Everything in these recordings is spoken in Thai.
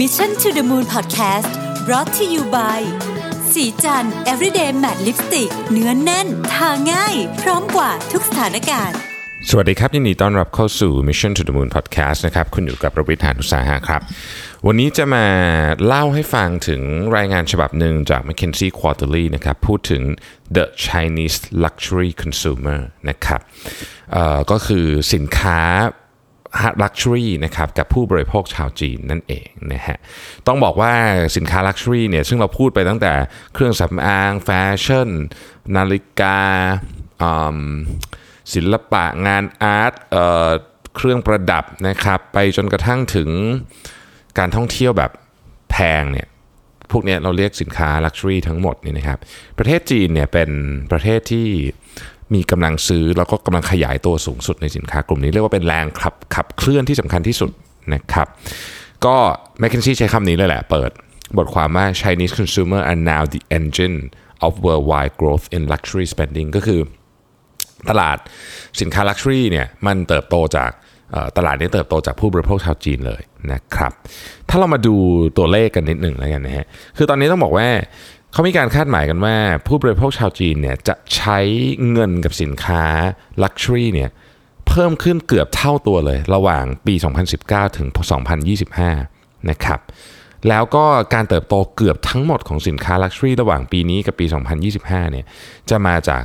Mission to the Moon Podcast brought to you by สีจัน everyday matte lipstick เนื้อนแน่น ทาง่าย พร้อมกว่าทุกสถานการณ์ สวัสดีครับ ยินดีต้อนรับเข้าสู่ Mission to the Moon Podcast นะครับ คุณอยู่กับประวิทยานุสาหะครับ วันนี้จะมาเล่าให้ฟังถึงรายงานฉบับหนึ่งจาก McKinsey Quarterly นะครับ พูดถึง the Chinese luxury consumer นะครับก็คือสินค้า ลักชัวรี่นะครับกับผู้บริโภคชาวจีนนั่นเองนะฮะต้องบอกว่าสินค้าลักชัวรี่เนี่ยซึ่งเราพูดไปตั้งแต่เครื่องสำอางแฟชั่น นาฬิกาศิลปะงานอาร์ตเเครื่องประดับนะครับไปจนกระทั่งถึงการท่องเที่ยวแบบแพงเนี่ยพวกเนี้ยเราเรียกสินค้าลักชัวรี่ทั้งหมดนี่นะครับประเทศจีนเนี่ยเป็นประเทศที่ มีกำลังซื้อแล้วก็กำลังขยายตัวสูงสุดในสินค้ากลุ่มนี้ เรียกว่าเป็นแรงขับขับเคลื่อนที่สำคัญที่สุดนะครับ ก็ McKinsey ใช้คำนี้เลยแหละ เปิดบทความว่า Chinese consumer are now the engine of worldwide growth in luxury spending ก็คือตลาดสินค้าลักชัวรี่เนี่ยมันเติบโตจากตลาดนี้เติบโตจากผู้บริโภคชาวจีนเลยนะครับ ถ้าเรามาดูตัวเลขกันนิดหนึ่งแล้วกันนะฮะ คือตอนนี้ต้องบอกว่า เขามีการคาดหมายกันว่า ผู้บริโภคชาวจีนเนี่ยจะใช้เงินกับสินค้า luxury เนี่ยเพิ่มขึ้นเกือบเท่าตัวเลย ระหว่างปี 2019 ถึง 2025 นะครับ แล้วก็การเติบโตเกือบทั้งหมดของสินค้า luxury ระหว่างปีนี้กับปี 2025 เนี่ยจะมาจาก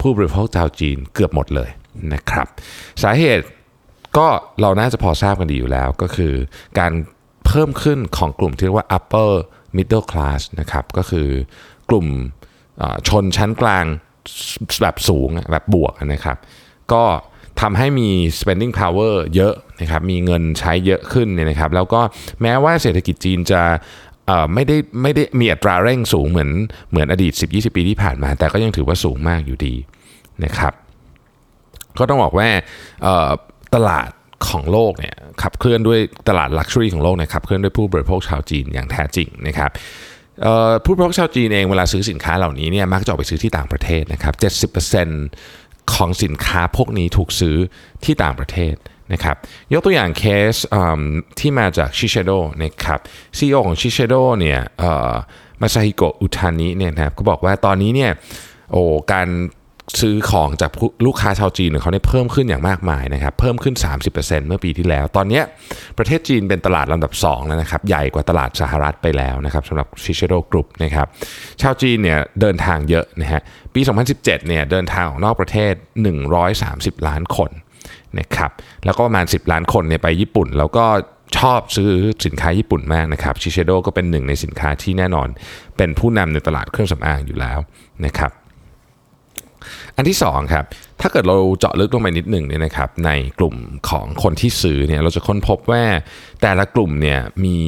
ผู้บริโภคชาวจีนเกือบหมดเลยนะครับ สาเหตุก็เราน่าจะพอทราบกันดีอยู่แล้วก็คือการเพิ่มขึ้นของกลุ่มที่เรียกว่า upper middle class นะครับก็คือกลุ่มชนชั้นกลางแบบสูงแบบบวกนะครับ ก็ทำให้มี spending power เยอะนะครับมีเงินใช้เยอะขึ้นเนี่ยนะครับแล้วก็แม้ว่าเศรษฐกิจจีนจะไม่ได้ไม่ได้มีอัตราเร่งสูงเหมือนเหมือนอดีต 10-20 ปีที่ผ่านมา แต่ก็ยังถือว่าสูงมากอยู่ดีนะครับ ก็ต้องบอกว่าตลาด ของโลกเนี่ยขับเคลื่อนด้วยตลาดลักชัวรี่ของโลกเนี่ยขับเคลื่อนด้วยผู้บริโภคชาวจีนอย่างแท้จริงนะครับผู้บริโภคชาวจีนเองเวลาซื้อสินค้าเหล่านี้เนี่ยมักจะออกไปซื้อที่ต่างประเทศนะครับ 70%ของสินค้าพวกนี้ถูกซื้อที่ต่างประเทศนะครับยกตัวอย่างเคสที่มาจากชิเชโดนะครับ CEO ของชิเชโดเนี่ยมาซาฮิโกะอุทานิเนี่ยนะครับก็บอกว่าตอนนี้เนี่ยโอ้การ ซื้อของจากลูกค้าชาวจีนของเขาเนี่ยเพิ่มขึ้นอย่างมากมายนะครับ เพิ่มขึ้น 30%เมื่อปีที่แล้ว ตอนนี้ประเทศจีนเป็นตลาดลำดับ 2 แล้วนะครับ ใหญ่กว่าตลาดสหรัฐไปแล้วนะครับสำหรับ Shiseido Group นะครับ ชาวจีนเนี่ยเดินทางเยอะนะฮะ ปี 2017 เนี่ยเดินทางออกนอกประเทศ 130 ล้านคนนะครับ แล้วก็ประมาณ 10 ล้านคนเนี่ยไปญี่ปุ่น แล้วก็ชอบซื้อสินค้าญี่ปุ่นมากนะครับ Shiseido ก็เป็นหนึ่งในสินค้าที่แน่นอน เป็นผู้นำในตลาดเครื่องสำอางอยู่แล้วนะครับ อันที่2ครับถ้าเกิดเราเจาะลึกลงไปนิดหนึ่งเนี่ยนะครับในกลุ่มของคนที่ซื้อเนี่ยเราจะค้นพบว่าแต่ละกลุ่มเนี่ยมี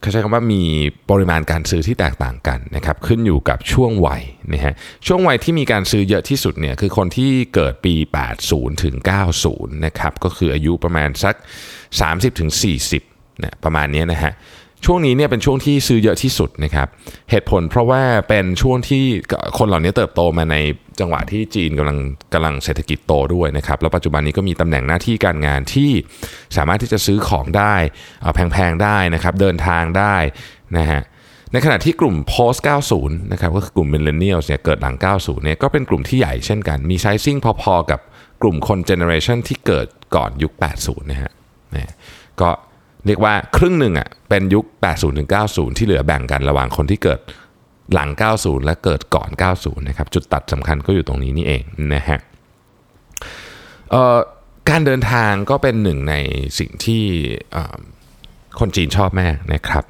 เขาใช้คำว่ามีปริมาณการซื้อที่แตกต่างกันนะครับขึ้นอยู่กับช่วงวัยนะฮะช่วงวัยที่มีการซื้อเยอะที่สุดเนี่ยคือคนที่เกิดปี 80 ถึง 90 นะครับก็คืออายุประมาณสัก 30 ถึง 40นะประมาณนี้นะฮะ ช่วงนี้เนี่ยเป็นช่วงที่ซื้อเยอะที่สุดนะครับเหตุผลเพราะว่าเป็นช่วงที่คนเหล่านี้เติบโตมาในจังหวะที่จีนกำลังกำลังเศรษฐกิจโตด้วยนะครับแล้วปัจจุบันนี้ก็มีตำแหน่งหน้าที่การงานที่สามารถที่จะซื้อของได้อ่อแพงๆได้นะครับเดินทางได้นะฮะในขณะที่กลุ่ม post 90 นะครับก็คือกลุ่ม millennials เนี่ยเกิดหลัง 90 เนี่ยก็เป็นกลุ่มที่ใหญ่เช่นกัน มีไซซิ่งพอๆกับกลุ่มคน generation ที่เกิดก่อนยุค 80 นะฮะนะก็ เรียกว่าครึ่งหนึ่งอะเป็นยุค 80ถึง90ที่เหลือแบ่งกันระหว่างคนที่เกิดหลัง 90 และเกิดก่อน 90 นะครับ จุดตัดสำคัญก็อยู่ตรงนี้นี่เองนะฮะการเดินทางก็เป็นหนึ่งในสิ่งที่คนจีนชอบมากนะครับ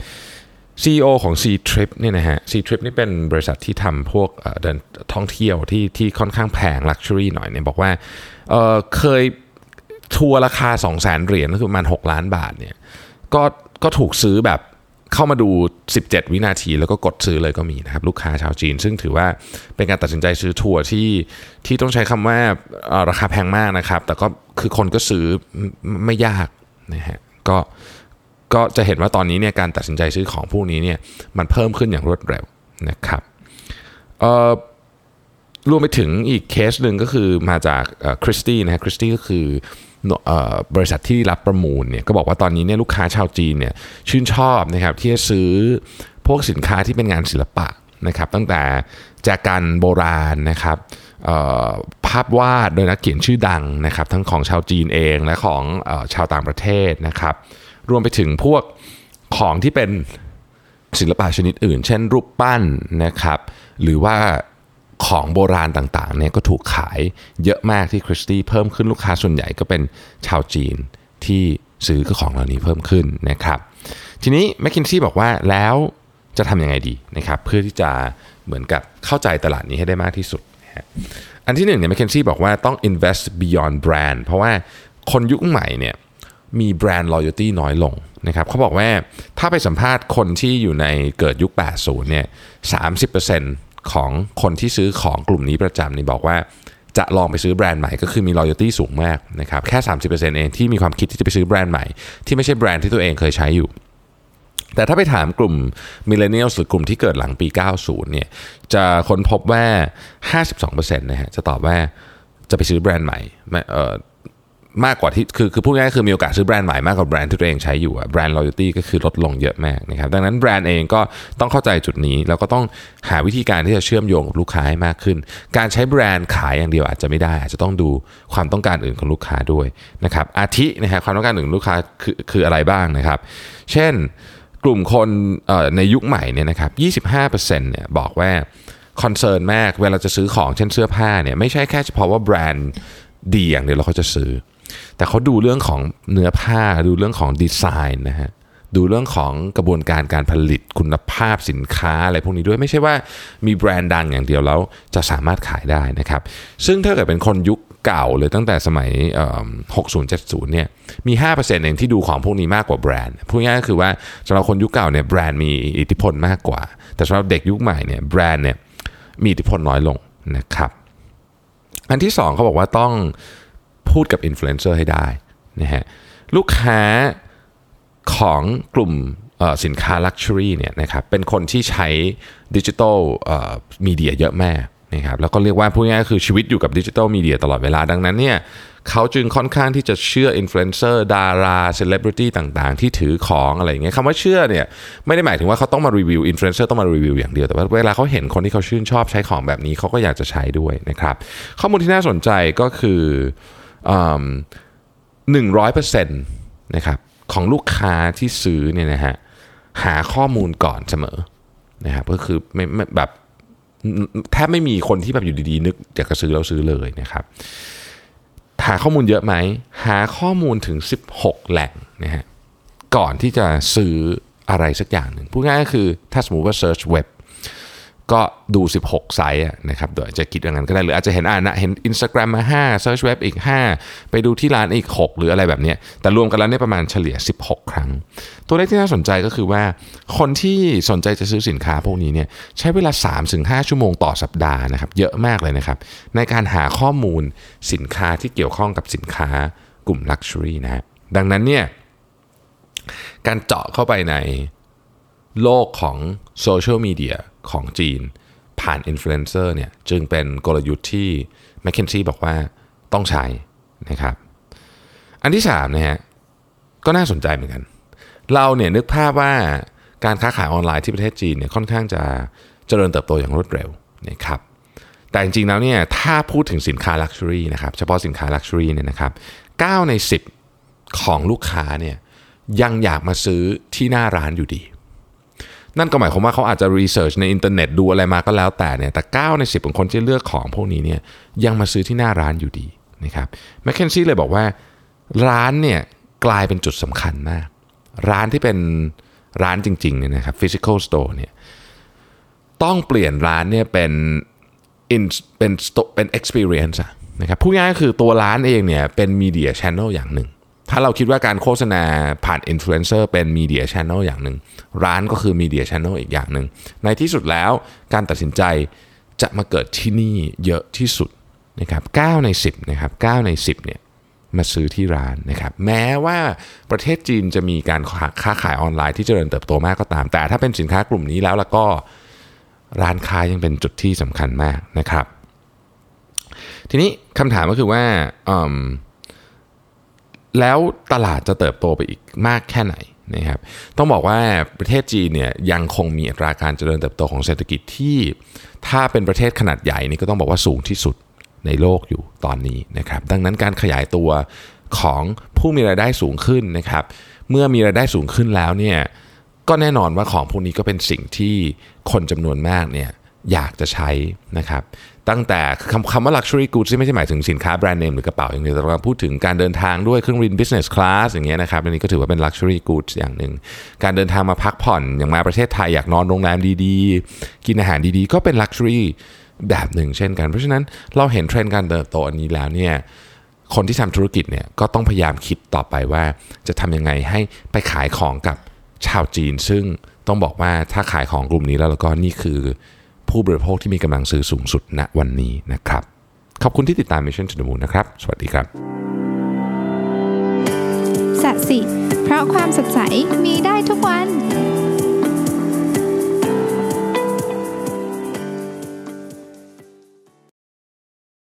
CEO ของ C Trip เนี่ยนะฮะ C Trip นี่เป็นบริษัทที่ทำพวกเดินท่องเที่ยวที่ที่ค่อนข้างแพง Luxury หน่อยเนี่ยบอกว่าเเคยทัวร์ราคา 2 0 0 0 0 0 เหรียญก็คือประมาณ 6 ล้านบาทเนี่ย ก็ก็ถูกซื้อแบบเข้ามาดู 17 วินาที แล้วก็กดซื้อเลยก็มีนะครับ ลูกค้าชาวจีน ซึ่งถือว่าเป็นการตัดสินใจซื้อทัวร์ที่ที่ต้องใช้คำว่าราคาแพงมากนะครับ แต่ก็คือคนก็ซื้อไม่ไม่ยากนะฮะก็ก็จะเห็นว่าตอนนี้เนี่ยการตัดสินใจซื้อของพวกนี้เนี่ยมันเพิ่มขึ้นอย่างรวดเร็วนะครับเอ่อ รวมไปถึงอีกเคสหนึ่งก็คือมาจากคริสตี้นะฮะคริสตี้ก็คืออบริษัทที่รับประมูลเนี่ยก็บอกว่าตอนนี้เนี่ยลูกค้าชาวจีนเนี่ยชื่นชอบนะครับที่จะซื้อพวกสินค้าที่เป็นงานศิลปะนะครับ ตั้งแต่แจกันโบราณนะครับภาพวาดโดยนักเขียนชื่อดังนะครับ ทั้งของชาวจีนเองและของอชาวต่างประเทศนะครับ รวมไปถึงพวกของที่เป็นศิลปะชนิดอื่น เช่นรูปปั้นนะครับ หรือว่า ของโบราณต่างๆเนี่ยก็ถูกขายเยอะมากที่คริสตี้เพิ่มขึ้นลูกค้าส่วนใหญ่ก็เป็นชาวจีนที่ซื้อของเหล่านี้เพิ่มขึ้นนะครับ ทีนี้แมคคินซี่บอกว่าแล้วจะทำยังไงดีนะครับเพื่อที่จะเหมือนกับเข้าใจตลาดนี้ให้ได้มากที่สุด อันที่หนึ่งเนี่ยแมคเคนซี่บอกว่าต้อง invest beyond brand เพราะว่าคนยุคใหม่เนี่ยมีแบรนด์ loyalty น้อยลงนะครับเขาบอกว่าถ้าไปสัมภาษณ์คนที่อยู่ในเกิดยุค 80 เนี่ย 30% ของคนที่ซื้อของกลุ่มนี้ประจำนี่บอกว่าจะลองไปซื้อแบรนด์ใหม่ก็คือมี loyalty สูงมากนะครับแค่ 30%เองที่มีความคิดที่จะไปซื้อแบรนด์ใหม่ ที่ไม่ใช่แบรนด์ที่ตัวเองเคยใช้อยู่ แต่ถ้าไปถามกลุ่ม m i l l e n n i a l หรือกลุ่มที่เกิดหลังปี 90 เนี่ยจะค้นพบว่า 52%นะฮะจะตอบว่าจะไปซื้อแบรนด์ใหม่ไม่เอ่อ มากกว่าที่คือคือพูดง่ายๆคือมีโอกาสซื้อแบรนด์ใหม่มากกว่าแบรนด์ที่ตัวเองใช้อยู่อะแบรนด์ loyalty ก็คือลดลงเยอะมากนะครับดังนั้นแบรนด์เองก็ต้องเข้าใจจุดนี้ แล้วก็ต้องหาวิธีการที่จะเชื่อมโยงกับลูกค้าให้มากขึ้น การใช้แบรนด์ขายอย่างเดียวอาจจะไม่ได้ อาจจะต้องดูความต้องการอื่นของลูกค้าด้วยนะครับอาทินะฮะความต้องการอื่นของลูกค้าคือคืออะไรบ้างนะครับ เช่นกลุ่มคนในยุคใหม่เนี่ยนะครับ25%เนี่ยบอกว่า concern มากเวลาจะซื้อของเช่นเสื้อผ้าเนี่ยไม่ใช่แค่เฉพาะว่าแบรนด์ดีอย่างเดียวแล้วเขาจะซื้อ แต่เขาดูเรื่องของเนื้อผ้าดูเรื่องของดีไซน์นะฮะดูเรื่องของกระบวนการการผลิตคุณภาพสินค้าอะไรพวกนี้ด้วยไม่ใช่ว่ามีแบรนด์ดังอย่างเดียวแล้วจะสามารถขายได้นะครับ ซึ่งถ้าเกิดเป็นคนยุคเก่าเลยตั้งแต่สมัยเอ่อ60 70 เนี่ยมี 5%เองที่ดูของพวกนี้มากกว่าแบรนด์พูดง่ายก็คือว่าสำหรับคนยุคเก่าเนี่ยแบรนด์มีอิทธิพลมากกว่า แต่สำหรับเด็กยุคใหม่เนี่ยแบรนด์เนี่ยมีอิทธิพลน้อยลงนะครับ อันที่สองเขาบอกว่าต้อง พูดกับอินฟลูเอนเซอร์ให้ได้นะฮะลูกค้าของกลุ่มสินค้า luxury เนี่ยนะครับเป็นคนที่ใช้ digital media เยอะมากนะครับแล้วก็เรียกว่าพูดง่ายๆคือชีวิตอยู่กับ digital media ตลอดเวลาดังนั้นเนี่ยเขาจึงค่อนข้างที่จะเชื่ออินฟลูเอนเซอร์ดาราเซเลบริตี้ต่างๆ ที่ถือของอะไรอย่างเงี้ยคำว่าเชื่อเนี่ยไม่ได้หมายถึงว่าเขาต้องมา review influencer ต้องมารีวิวอย่างเดียว แต่ว่าเวลาเขาเห็นคนที่เขาชื่นชอบใช้ของแบบนี้เขาก็อยากจะใช้ด้วยนะครับข้อมูลที่น่าสนใจก็คือ หนึ่งร้อยเปอร์เซ็นต์นะครับของลูกค้าที่ซื้อเนี่ยนะฮะหาข้อมูลก่อนเสมอนะครับก็คือไม่ไม่แบบแทบไม่มีคนที่แบบอยู่ดีๆ นึกอยากจะซื้อแล้วซื้อเลยนะครับหาข้อมูลเยอะไหม หาข้อมูลถึง 16 แหล่งนะฮะก่อนที่จะซื้ออะไรสักอย่างหนึ่งพูดง่ายก็คือถ้าสมมติว่า Search Web ก็ดู 16 ไซต์นะครับเดี๋ยวจะคิดอย่างนั้นก็ได้หรืออาจจะเห็นอ่านะเห็น Instagram มา 5 Search Web อีก 5 ไปดูที่ร้านอีก 6 หรืออะไรแบบนี้แต่รวมกันแล้วเนี่ยประมาณเฉลี่ย 16 ครั้ง ตัวเลขที่น่าสนใจก็คือว่า คนที่สนใจจะซื้อสินค้าพวกนี้เนี่ยใช้เวลา 3-5 ชั่วโมงต่อสัปดาห์นะครับเยอะมากเลยนะครับ ในการหาข้อมูลสินค้าที่เกี่ยวข้องกับสินค้ากลุ่ม Luxury นะฮะดังนั้นเนี่ยการเจาะเข้าไปใน โลกของ social media ของจีน ผ่านอินฟลูเอนเซอร์เนี่ยจึงเป็นกลยุทธ์ที่ m c k เคนซี่บอกว่าต้องใช้นะครับ อันที่3นะฮะก็น่าสนใจเหมือนกัน เราเนี่ยนึกภาพว่าการค้าขายออนไลน์ที่ประเทศจีนเนี่ยค่อนข้างจะเจริญเติบโตอย่างรวดเร็วนะครับแต่จริงๆแล้วเนี่ยถ้าพูดถึงสินค้า luxury นะครับเฉพาะสินค้า luxury เนี่ยนะครับ9ใน 10 ของลูกค้าเนี่ยยังอยากมาซื้อที่หน้าร้านอยู่ดี นั่นก็หมายความว่าเขาอาจจะ research ในอินเทอร์เน็ตดูอะไรมาก็แล้วแต่เนี่ยแต่ 9 ใน 10 ของคนที่เลือกของพวกนี้เนี่ยยังมาซื้อที่หน้าร้านอยู่ดีนะครับ McKinsey เลยบอกว่าร้านเนี่ยกลายเป็นจุดสำคัญมาก ร้านที่เป็นร้านจริงๆเนี่ยนะครับ physical store เนี่ยต้องเปลี่ยนร้านเนี่ยเป็น in เป็น sto- เป็น experience นะครับพูดง่ายก็คือตัวร้านเองเนี่ยเป็น media channel อย่างหนึ่ง ถ้าเราคิดว่าการโฆษณาผ่านอินฟลูเอนเซอร์เป็นมีเดียช n น e l อย่างหนึ่งร้านก็คือมีเดียช n น e l อีกอย่างหนึ่งในที่สุดแล้วการตัดสินใจจะมาเกิดที่นี่เยอะที่สุดนะครับ9ใน 10นะครับ9ใน 10เนี่ยมาซื้อที่ร้านนะครับแม้ว่าประเทศจีนจะมีการค้าขายออนไลน์ที่เจริญเติบโตมากก็ตาม แต่ถ้าเป็นสินค้ากลุ่มนี้แล้วแล้วก็ร้านค้ายังเป็นจุดที่สำคัญมากนะครับ ทีนี้คำถามก็คือว่าอืม แล้วตลาดจะเติบโตไปอีกมากแค่ไหนนะครับต้องบอกว่าประเทศจีนเนี่ยยังคงมีอัตราการเจริญเติบโตของเศรษฐกิจที่ ถ้าเป็นประเทศขนาดใหญ่นี่ก็ต้องบอกว่าสูงที่สุดในโลกอยู่ตอนนี้นะครับดังนั้นการขยายตัวของผู้มีรายได้สูงขึ้นนะครับเมื่อมีรายได้สูงขึ้นแล้วเนี่ยก็แน่นอนว่าของพวกนี้ก็เป็นสิ่งที่คนจำนวนมากเนี่ย อยากจะใช้นะครับตั้งแต่คำคำว่า luxury goods ที่ไม่ใช่หมายถึงสินค้าแบรนด์เนมหรือกระเป๋าอย่างเดียวแต่เราพูดถึงการเดินทางด้วยเครื่องบิน business class อย่างเงี้ยนะครับอันนี้ก็ถือว่าเป็น luxury goods อย่างหนึ่งการเดินทางมาพักผ่อนอย่างมาประเทศไทยอยากนอนโรงแรมดีๆ กินอาหารดีๆ ก็เป็น luxury แบบหนึ่งเช่นกัน เพราะฉะนั้นเราเห็นเทรนด์การเติบโตอันนี้แล้วเนี่ยคนที่ทำธุรกิจเนี่ยก็ต้องพยายามคิดต่อไปว่า จะทำยังไงให้ไปขายของกับชาวจีน ซึ่งต้องบอกว่าถ้าขายของกลุ่มนี้แล้วแล้วก็นี่คือ ผู้บริโภคที่มีกำลังซื้อสูงสุดณวันนี้นะครับ ขอบคุณที่ติดตาม Mission to the Moon นะครับ สวัสดีครับสัสิเพราะความสดใสมีได้ทุกวัน